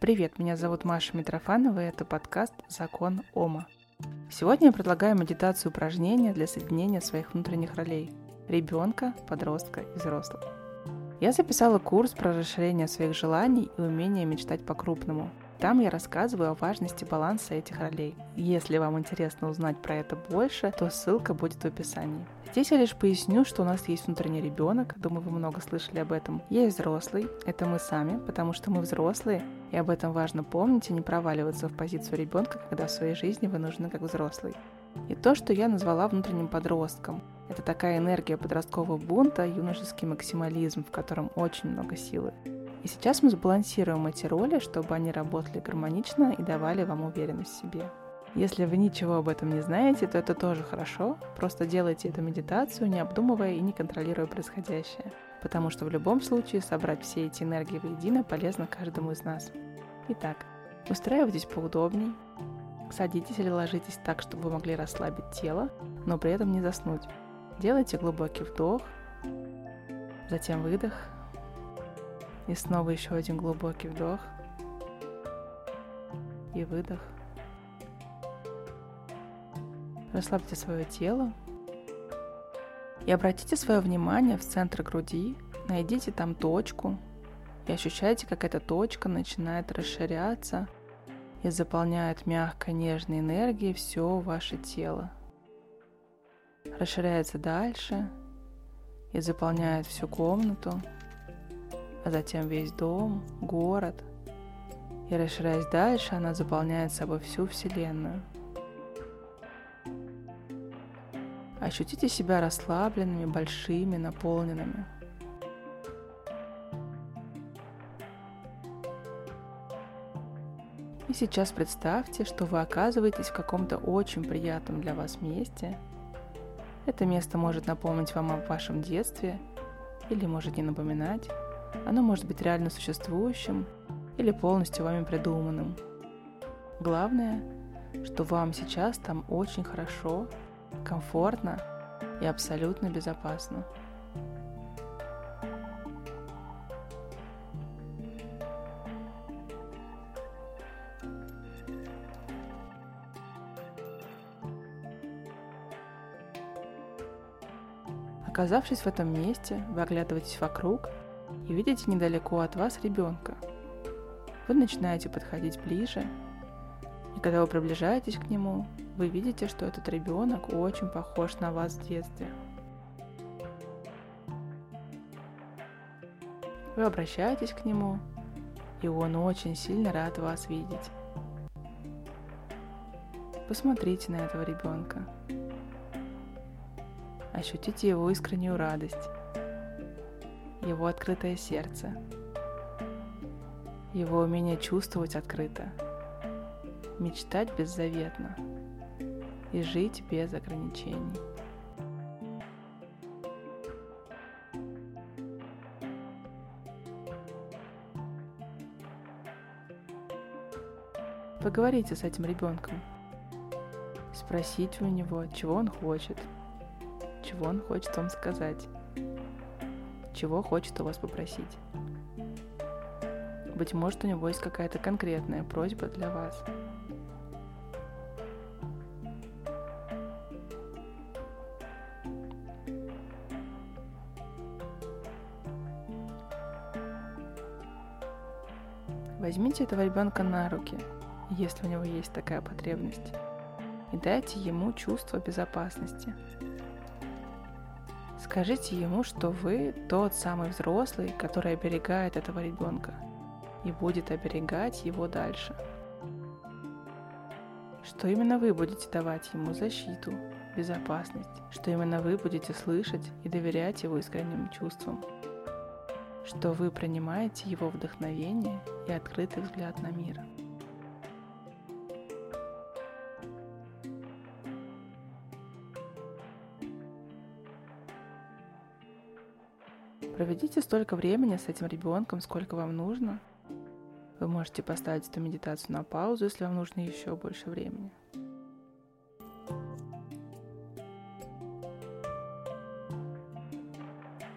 Привет, меня зовут Маша Митрофанова, и это подкаст «Закон Ома». Сегодня я предлагаю медитацию упражнения для соединения своих внутренних ролей – ребенка, подростка и взрослого. Я записала курс про расширение своих желаний и умение мечтать по-крупному – там я рассказываю о важности баланса этих ролей. Если вам интересно узнать про это больше, то ссылка будет в описании. Здесь я лишь поясню, что у нас есть внутренний ребенок, думаю, вы много слышали об этом. Есть взрослый, это мы сами, потому что мы взрослые, и об этом важно помнить и не проваливаться в позицию ребенка, когда в своей жизни вы нужны как взрослый. И то, что я назвала внутренним подростком. Это такая энергия подросткового бунта, юношеский максимализм, в котором очень много силы. И сейчас мы сбалансируем эти роли, чтобы они работали гармонично и давали вам уверенность в себе. Если вы ничего об этом не знаете, то это тоже хорошо. Просто делайте эту медитацию, не обдумывая и не контролируя происходящее. Потому что в любом случае собрать все эти энергии воедино полезно каждому из нас. Итак, устраивайтесь поудобней, садитесь или ложитесь так, чтобы вы могли расслабить тело, но при этом не заснуть. Делайте глубокий вдох, затем выдох, и снова еще один глубокий вдох. И выдох. Расслабьте свое тело. И обратите свое внимание в центр груди, найдите там точку и ощущайте, как эта точка начинает расширяться и заполняет мягкой нежной энергией все ваше тело. Расширяется дальше и заполняет всю комнату – а затем весь дом, город. И расширяясь дальше, она заполняет собой всю Вселенную. Ощутите себя расслабленными, большими, наполненными. И сейчас представьте, что вы оказываетесь в каком-то очень приятном для вас месте. Это место может напомнить вам о вашем детстве или может не напоминать. Оно может быть реально существующим или полностью вами придуманным. Главное, что вам сейчас там очень хорошо, комфортно и абсолютно безопасно. Оказавшись в этом месте, вы оглядываетесь вокруг и видите недалеко от вас ребенка. Вы начинаете подходить ближе, и когда вы приближаетесь к нему, вы видите, что этот ребенок очень похож на вас в детстве. Вы обращаетесь к нему, и он очень сильно рад вас видеть. Посмотрите на этого ребенка. Ощутите его искреннюю радость его открытое сердце, его умение чувствовать открыто, мечтать беззаветно и жить без ограничений. Поговорите с этим ребенком. Спросите у него, чего он хочет, чего он хочет вам сказать чего хочет у вас попросить. Быть может, у него есть какая-то конкретная просьба для вас. Возьмите этого ребенка на руки, если у него есть такая потребность, и дайте ему чувство безопасности. Скажите ему, что вы тот самый взрослый, который оберегает этого ребенка и будет оберегать его дальше. Что именно вы будете давать ему защиту, безопасность, что именно вы будете слышать и доверять его искренним чувствам, что вы принимаете его вдохновение и открытый взгляд на мир. Проведите столько времени с этим ребенком, сколько вам нужно. Вы можете поставить эту медитацию на паузу, если вам нужно еще больше времени.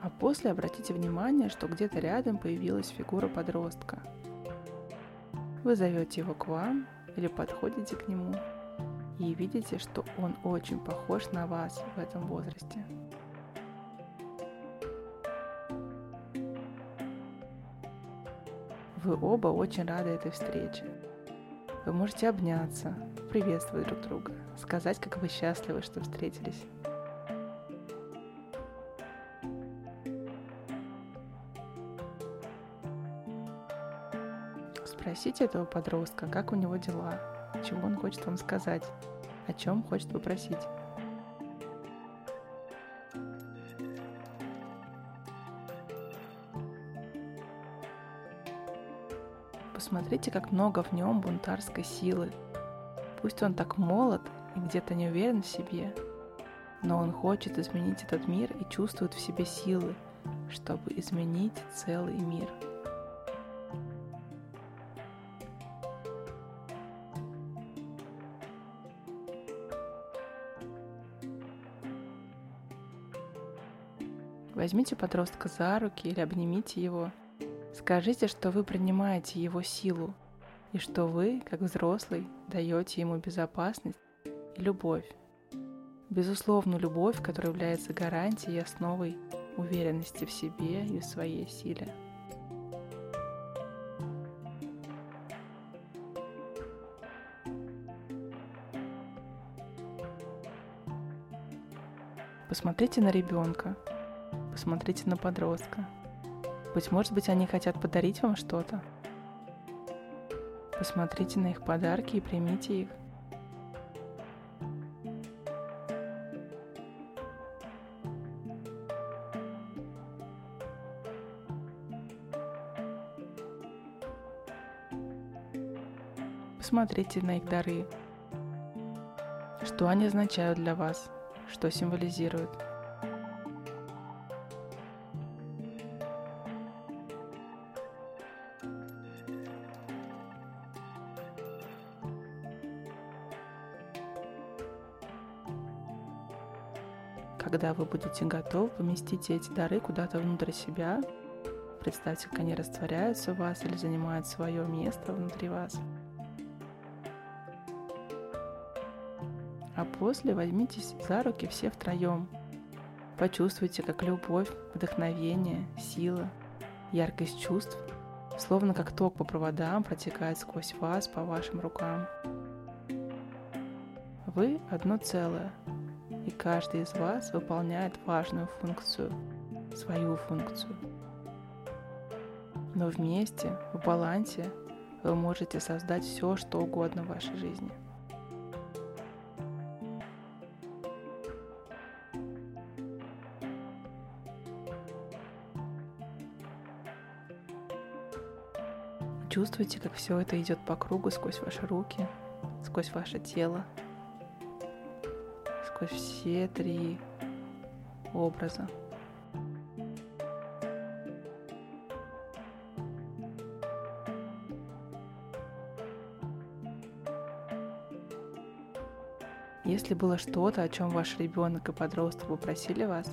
А после обратите внимание, что где-то рядом появилась фигура подростка. Вы зовете его к вам или подходите к нему и видите, что он очень похож на вас в этом возрасте. Вы оба очень рады этой встрече. Вы можете обняться, приветствовать друг друга, сказать, как вы счастливы, что встретились. Спросите этого подростка, как у него дела, чего он хочет вам сказать, о чем хочет попросить. Посмотрите, как много в нем бунтарской силы. Пусть он так молод и где-то не уверен в себе, но он хочет изменить этот мир и чувствует в себе силы, чтобы изменить целый мир. Возьмите подростка за руки или обнимите его. Скажите, что вы принимаете его силу и что вы, как взрослый, даете ему безопасность и любовь. Безусловную любовь, которая является гарантией и основой уверенности в себе и в своей силе. Посмотрите на ребенка, посмотрите на подростка. Быть может быть, они хотят подарить вам что-то. Посмотрите на их подарки и примите их. Посмотрите на их дары. Что они означают для вас? Что символизируют? Когда вы будете готовы, поместите эти дары куда-то внутрь себя. Представьте, как они растворяются в вас или занимают свое место внутри вас. А после возьмитесь за руки все втроем. Почувствуйте, как любовь, вдохновение, сила, яркость чувств, словно как ток по проводам протекает сквозь вас по вашим рукам. Вы одно целое, и каждый из вас выполняет важную функцию, свою функцию. Но вместе, в балансе, вы можете создать все, что угодно в вашей жизни. Чувствуйте, как все это идет по кругу сквозь ваши руки, сквозь ваше тело, сквозь все три образа. Если было что-то, о чем ваш ребенок и подросток попросили вас,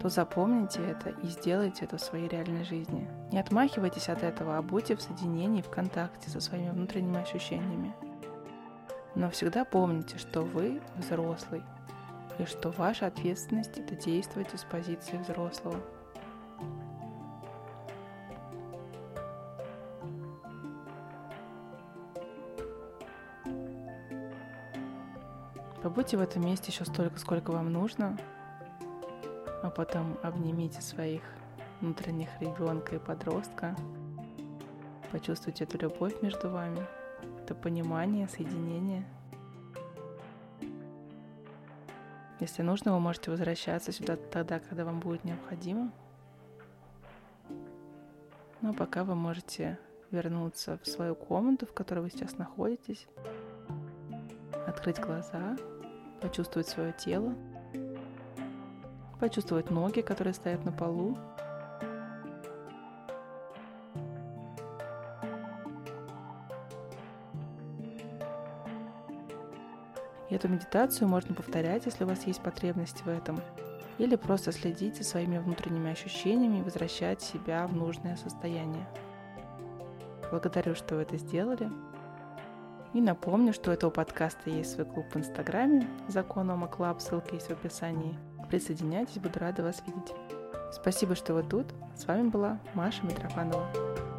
то запомните это и сделайте это в своей реальной жизни. Не отмахивайтесь от этого, а будьте в соединении, в контакте со своими внутренними ощущениями. Но всегда помните, что вы взрослый, и что ваша ответственность – это действовать из позиции взрослого. Побудьте в этом месте еще столько, сколько вам нужно, а потом обнимите своих внутренних ребенка и подростка. Почувствуйте эту любовь между вами, это понимание, соединение – Если нужно, вы можете возвращаться сюда тогда, когда вам будет необходимо. Но пока вы можете вернуться в свою комнату, в которой вы сейчас находитесь, открыть глаза, почувствовать свое тело, почувствовать ноги, которые стоят на полу, И эту медитацию можно повторять, если у вас есть потребность в этом. Или просто следить за своими внутренними ощущениями и возвращать себя в нужное состояние. Благодарю, что вы это сделали. И напомню, что у этого подкаста есть свой клуб в Инстаграме «Закон Ома Club», ссылка есть в описании. Присоединяйтесь, буду рада вас видеть. Спасибо, что вы тут. С вами была Маша Митрофанова.